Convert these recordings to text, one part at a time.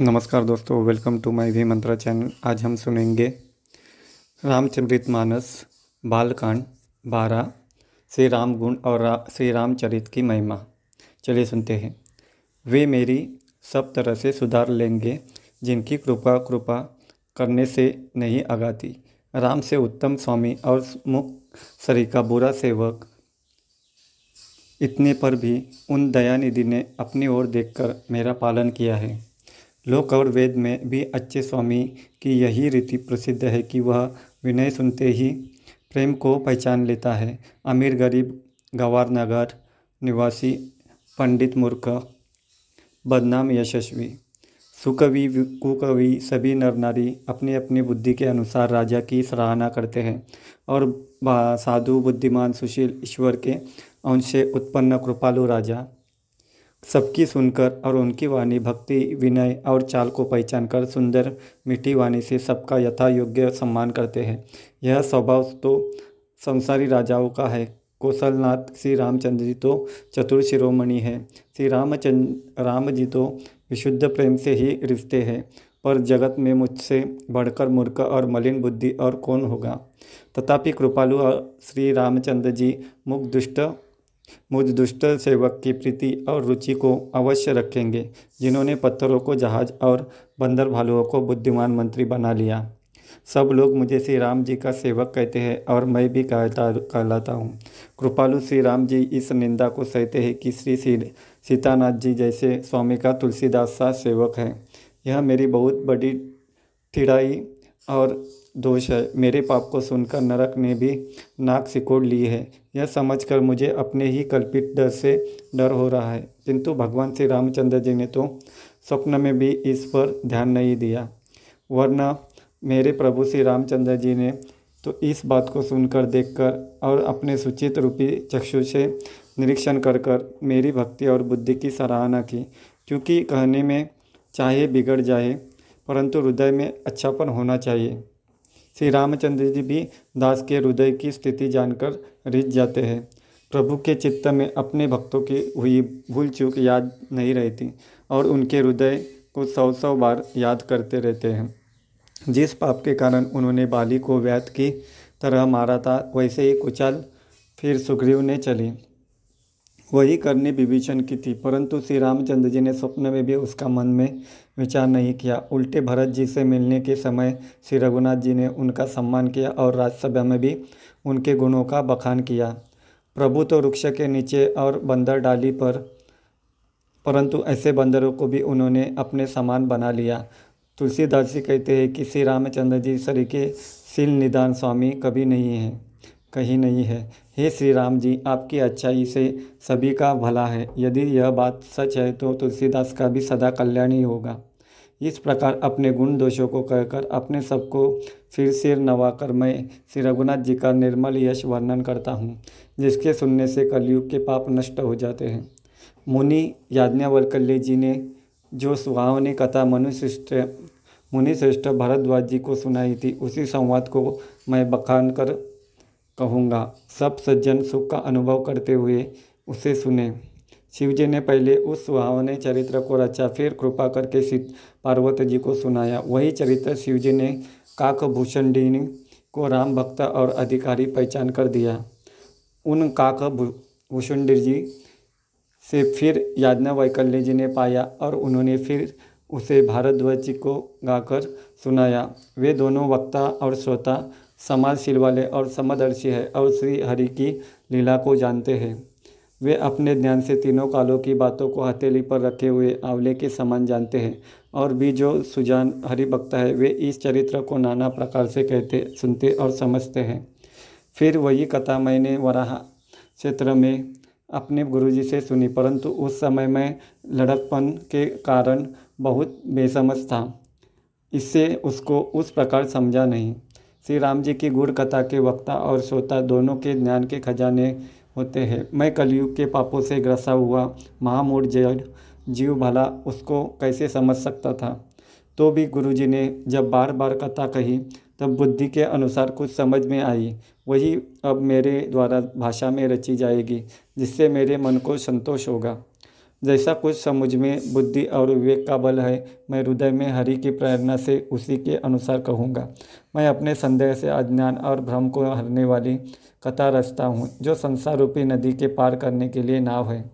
नमस्कार दोस्तों welcome to my V Mantra channel आज हम सुनेंगे रामचरित मानस बालकांड बारह श्री राम गुण और रा, श्री रामचरित की महिमा। चलिए सुनते हैं। वे मेरी सब तरह से सुधार लेंगे जिनकी कृपा कृपा करने से नहीं आगाती राम से उत्तम स्वामी और मुख सरी का बुरा सेवक इतने पर भी उन दयानिधि ने अपनी ओर देखकर मेरा पालन किया है। लोक और वेद में भी अच्छे स्वामी की यही रीति प्रसिद्ध है कि वह विनय सुनते ही प्रेम को पहचान लेता है। अमीर गरीब गवार नगर निवासी, पंडित मूर्ख, बदनाम यशस्वी, सुकवि, कुकवि सभी नर नारी अपनी अपनी बुद्धि के अनुसार राजा की सराहना करते हैं और साधु, बुद्धिमान, सुशील, ईश्वर के अंश से उत्पन्न कृपालु राजा सबकी सुनकर और उनकी वाणी, भक्ति, विनय और चाल को पहचान कर सुंदर, मीठी वाणी से सबका यथा योग्य सम्मान करते हैं। यह स्वभाव तो संसारी राजाओं का है। कौशलनाथ, श्री रामचंद्र जी तो चतुर शिरोमणि है। श्री रामचंद्र, राम जी तो विशुद्ध प्रेम से ही रिश्ते हैं। पर जगत में मुझसे बढ़कर मूर्ख और मलिन बुद्धि और कौन होगा? तथापि कृपालु, श्री रामचंद्र जी, मुख दुष्ट मुझ दुष्ट सेवक की प्रीति और रुचि को अवश्य रखेंगे, जिन्होंने पत्थरों को, जहाज़ और बंदर भालुओं को बुद्धिमान मंत्री बना लिया। सब लोग मुझे श्री राम जी का सेवक कहते हैं और मैं भी कहता, कहलाता हूँ। कृपालु श्री राम जी इस निंदा को सहते हैं कि श्री श्री सीतानाथ जी जैसे स्वामी का तुलसीदास सा सेवक है। यह मेरी बहुत बड़ी ठिड़ाई और दोष है। मेरे पाप को सुनकर नरक ने भी नाक सिकोड़ ली है। यह समझकर मुझे अपने ही कल्पित डर से डर हो रहा है। किंतु भगवान श्री रामचंद्र जी ने तो स्वप्न में भी इस पर ध्यान नहीं दिया। वरना मेरे प्रभु श्री रामचंद्र जी ने तो इस बात को सुनकर देखकर और अपने सुचित रूपी चक्षु से निरीक्षण कर कर मेरी भक्ति और बुद्धि की सराहना की। क्योंकि कहने में चाहे बिगड़ जाए, परंतु हृदय में अच्छापन होना चाहिए। श्री रामचंद्र जी भी दास के हृदय की स्थिति जानकर रिझ जाते हैं। प्रभु के चित्त में अपने भक्तों की हुई भूल चूक याद नहीं रहती और उनके हृदय को सौ सौ बार याद करते रहते हैं। जिस पाप के कारण उन्होंने बाली को व्यात की तरह मारा था, वैसे ही कुचाल फिर सुग्रीव ने चली। वही करने विभीषण की थी, परंतु श्री रामचंद्र जी ने स्वप्न में भी उसका मन में विचार नहीं किया। उल्टे भरत जी से मिलने के समय श्री रघुनाथ जी ने उनका सम्मान किया और राज्यसभा में भी उनके गुणों का बखान किया। प्रभु तो वृक्ष के नीचे और बंदर डाली पर, परंतु ऐसे बंदरों को भी उन्होंने अपने समान बना लिया। तुलसीदास जी कहते हैं कि श्री रामचंद्र जी सरीके सील निदान स्वामी कभी नहीं है। कहीं नहीं है। हे श्री राम जी, आपकी अच्छाई से सभी का भला है। यदि यह बात सच है तो तुलसीदास का भी सदा कल्याण ही होगा। इस प्रकार अपने गुण दोषों को कहकर, अपने सबको फिर सिर नवाकर मैं श्री रघुनाथ जी का निर्मल यश वर्णन करता हूँ, जिसके सुनने से कलयुग के पाप नष्ट हो जाते हैं। मुनि याज्ञावल्कल्य जी ने जो सुहावनी कथा मनुश्रेष्ठ मुनि श्रेष्ठ भरद्वाज जी को सुनाई थी, उसी संवाद को मैं बखान कर कहूँगा, सब सज्जन सुख का अनुभव करते हुए उसे सुने। शिवजी ने पहले उस सुहावने चरित्र को रचा, फिर कृपा करके सीत पार्वती जी को सुनाया। वही चरित्र शिवजी ने काकभूषणी को राम भक्त और अधिकारी पहचान कर दिया। उन काक भूषुंडी जी से फिर यादना वैकल्य जी ने पाया और उन्होंने फिर उसे भारद्वाज जी को गाकर सुनाया। वे दोनों वक्ता और श्रोता समाजशील वाले और समदर्शी है और श्री हरि की लीला को जानते हैं। वे अपने ज्ञान से तीनों कालों की बातों को हथेली पर रखे हुए आंवले के समान जानते हैं और भी जो सुजान हरिभक्त है, वे इस चरित्र को नाना प्रकार से कहते, सुनते और समझते हैं। फिर वही कथा मैंने वराह क्षेत्र में अपने गुरुजी से सुनी, परंतु उस समय में लड़कपन के कारण बहुत बेसमझ था। इससे उसको उस प्रकार समझा नहीं। श्री राम जी की गुड़ कथा के वक्ता और श्रोता दोनों के ज्ञान के खजाने होते हैं। मैं कलयुग के पापों से ग्रसा हुआ महामूढ़ जड़ जीव भला उसको कैसे समझ सकता था? तो भी गुरुजी ने जब बार बार कथा कही, तब बुद्धि के अनुसार कुछ समझ में आई। वही अब मेरे द्वारा भाषा में रची जाएगी, जिससे मेरे मन को संतोष होगा। जैसा कुछ समझ में बुद्धि और विवेक का बल है, मैं हृदय में हरि की प्रेरणा से उसी के अनुसार कहूँगा। मैं अपने संदेह से अज्ञान और भ्रम को हरने वाली कथा रचता हूँ, जो संसार रूपी नदी के पार करने के लिए नाव है।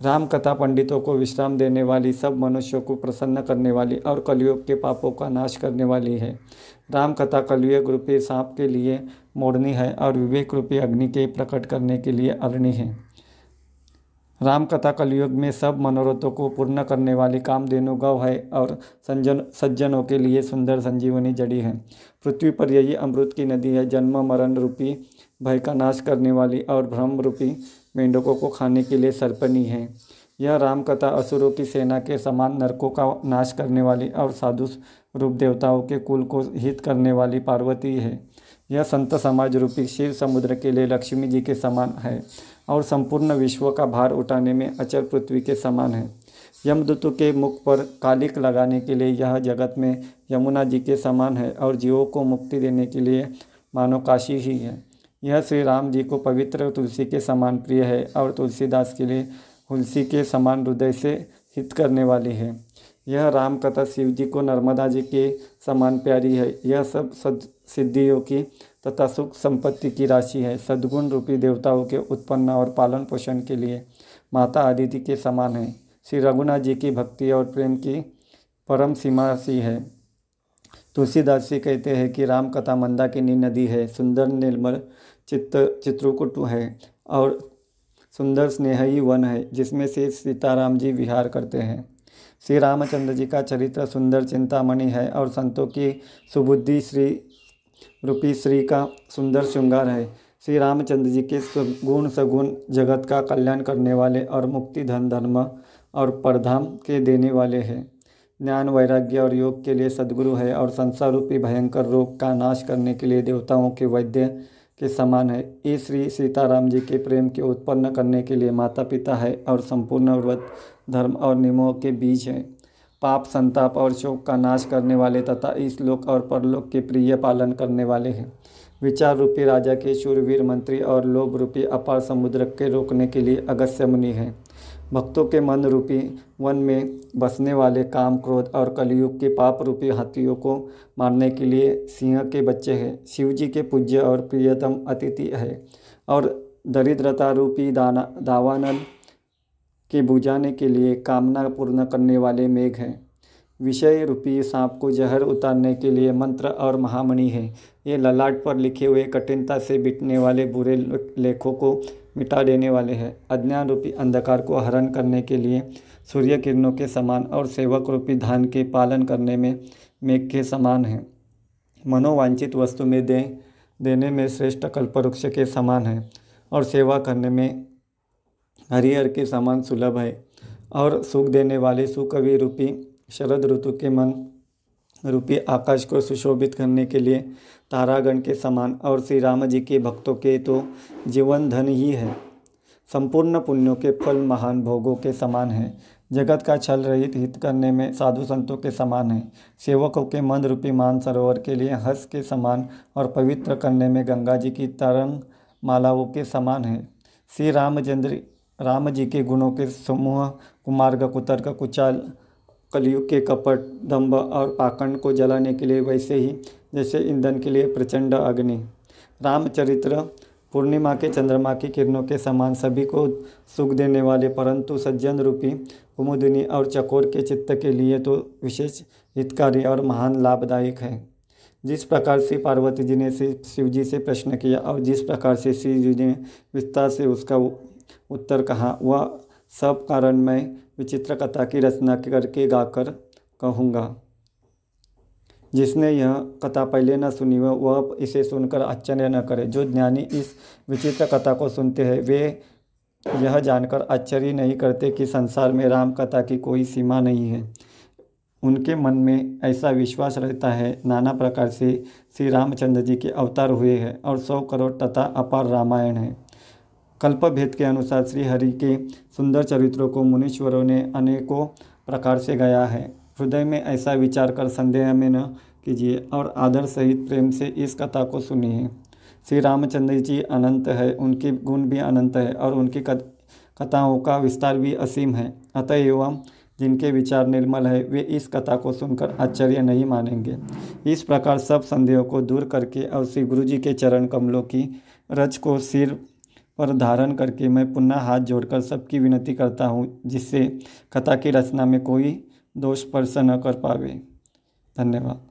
राम कथा पंडितों को विश्राम देने वाली, सब मनुष्यों को प्रसन्न करने वाली और कलयुग के पापों का नाश करने वाली है। राम कथा कलयुग रूपी सांप के लिए मोड़नी है और विवेक रूपी अग्नि के प्रकट करने के लिए अरणी है। राम कथा कलयुग में सब मनोरथों को पूर्ण करने वाली कामधेनु गौ है और संजन, सज्जनों के लिए सुंदर संजीवनी जड़ी है। पृथ्वी पर यही अमृत की नदी है, जन्म, मरण रूपी भय का नाश करने वाली और भ्रम रूपी मेंढकों को खाने के लिए सर्पनी है। यह रामकथा असुरों की सेना के समान नरकों का नाश करने वाली और साधु रूप देवताओं के कुल को हित करने वाली पार्वती है। यह संत समाज रूपी शिव समुद्र के लिए लक्ष्मी जी के समान है और संपूर्ण विश्व का भार उठाने में अचल पृथ्वी के समान है। यमदूतों के मुख पर कालिक लगाने के लिए यह जगत में यमुना जी के समान है और जीवों को मुक्ति देने के लिए मानो काशी ही है। यह श्री राम जी को पवित्र तुलसी के समान प्रिय है और तुलसीदास के लिए तुलसी के समान हृदय से हित करने वाली है। यह राम कथा शिव जी को नर्मदा जी के समान प्यारी है। यह सब सद सिद्धियों की तथा सुख संपत्ति की राशि है। सद्गुण रूपी देवताओं के उत्पन्न और पालन पोषण के लिए माता आदिति के समान है। श्री रघुनाथ जी की भक्ति और प्रेम की परम सीमा सी है। तुलसीदास जी कहते हैं कि राम कथा मंदाकिनी नदी है। सुंदर निर्मल चित्त चित्रकूट है और सुंदर स्नेही वन है, जिसमें से सीताराम जी विहार करते हैं। श्री रामचंद्र जी का चरित्र सुंदर चिंतामणि है और संतों की सुबुद्धि श्री रूपी श्री का सुंदर श्रृंगार है। श्री रामचंद्र जी के गुण सगुण जगत का कल्याण करने वाले और मुक्ति धन धर्म और परधाम के देने वाले हैं। ज्ञान, वैराग्य और योग के लिए सदगुरु है और संसार रूपी भयंकर रोग का नाश करने के लिए देवताओं के वैद्य के समान है। ये श्री सीताराम जी के प्रेम के उत्पन्न करने के लिए माता पिता है और संपूर्ण व्रत, धर्म और नियमों के बीच है। पाप, संताप और शोक का नाश करने वाले तथा इस लोक और परलोक के प्रिय पालन करने वाले हैं। विचार रूपी राजा के शूरवीर मंत्री और लोभ रूपी अपार समुद्र के रोकने के लिए अगस्त्य मुनि है। भक्तों के मन रूपी वन में बसने वाले काम, क्रोध और कलयुग के पाप रूपी हाथियों को मारने के लिए सिंह के बच्चे हैं। शिव जी के पूज्य और प्रियतम अतिथि है और दरिद्रता रूपी दाना, दावानल के बुझाने के लिए कामना पूर्ण करने वाले मेघ हैं। विषय रूपी सांप को जहर उतारने के लिए मंत्र और महामणि है। ये ललाट पर लिखे हुए कठिनता से बिटने वाले बुरे लेखों को मिटा देने वाले हैं। अज्ञान रूपी अंधकार को हरण करने के लिए सूर्य किरणों के समान और सेवक रूपी धान के पालन करने में मेघ के समान है। मनोवांछित वस्तु में दे, देने में श्रेष्ठ कल्पवृक्ष के समान है और सेवा करने में हरिहर के समान सुलभ है और सुख देने वाले सुकवि रूपी शरद ऋतु के मन रूपी आकाश को सुशोभित करने के लिए तारागण के समान और श्री राम जी के भक्तों के तो जीवन धन ही है। संपूर्ण पुण्यों के फल महान भोगों के समान है। जगत का छल रहित हित करने में साधु संतों के समान है। सेवकों के मन रूपी मान सरोवर के लिए हंस के समान और पवित्र करने में गंगा जी की तरंग मालाओं के समान है। श्री रामचंद्र राम जी के गुणों के समूह कुमार्ग कुतर्क कुचाल, कलयुग के कपट दम्भ और पाखंड को जलाने के लिए वैसे ही, जैसे ईंधन के लिए प्रचंड अग्नि। रामचरित्र, पूर्णिमा के चंद्रमा की किरणों के समान सभी को सुख देने वाले, परंतु सज्जन रूपी, कुमुदिनी और चकोर के चित्त के लिए तो विशेष हितकारी और महान लाभदायक है। जिस प्रकार से पार्वती जी ने शिव जी से प्रश्न किया और जिस प्रकार से शिव जी ने विस्तार से उसका उत्तर कहा, वह सब कारण मैं विचित्र कथा की रचना करके गाकर कहूँगा। जिसने यह कथा पहले न सुनी हो, वह इसे सुनकर आश्चर्य न करे। जो ज्ञानी इस विचित्र कथा को सुनते हैं, वे यह जानकर आश्चर्य नहीं करते कि संसार में राम कथा की कोई सीमा नहीं है। उनके मन में ऐसा विश्वास रहता है, नाना प्रकार से श्री रामचंद्र जी के अवतार हुए हैं और सौ करोड़ तथा अपार रामायण है। कल्प भेद के अनुसार श्री हरि के सुंदर चरित्रों को मुनीश्वरों ने अनेकों प्रकार से गाया है। हृदय में ऐसा विचार कर संदेह में न कीजिए और आदर सहित प्रेम से इस कथा को सुनिए। श्री रामचंद्र जी अनंत है, उनके गुण भी अनंत है और उनकी कथाओं का विस्तार भी असीम है। अतः एवं जिनके विचार निर्मल है, वे इस कथा को सुनकर आश्चर्य नहीं मानेंगे। इस प्रकार सब संदेहों को दूर करके और श्री गुरु जी के चरण कमलों की रज को सिर पर धारण करके मैं पुनः हाथ जोड़कर सबकी विनती करता हूँ, जिससे कथा की रचना में कोई दोष स्पर्श न कर पावे। धन्यवाद।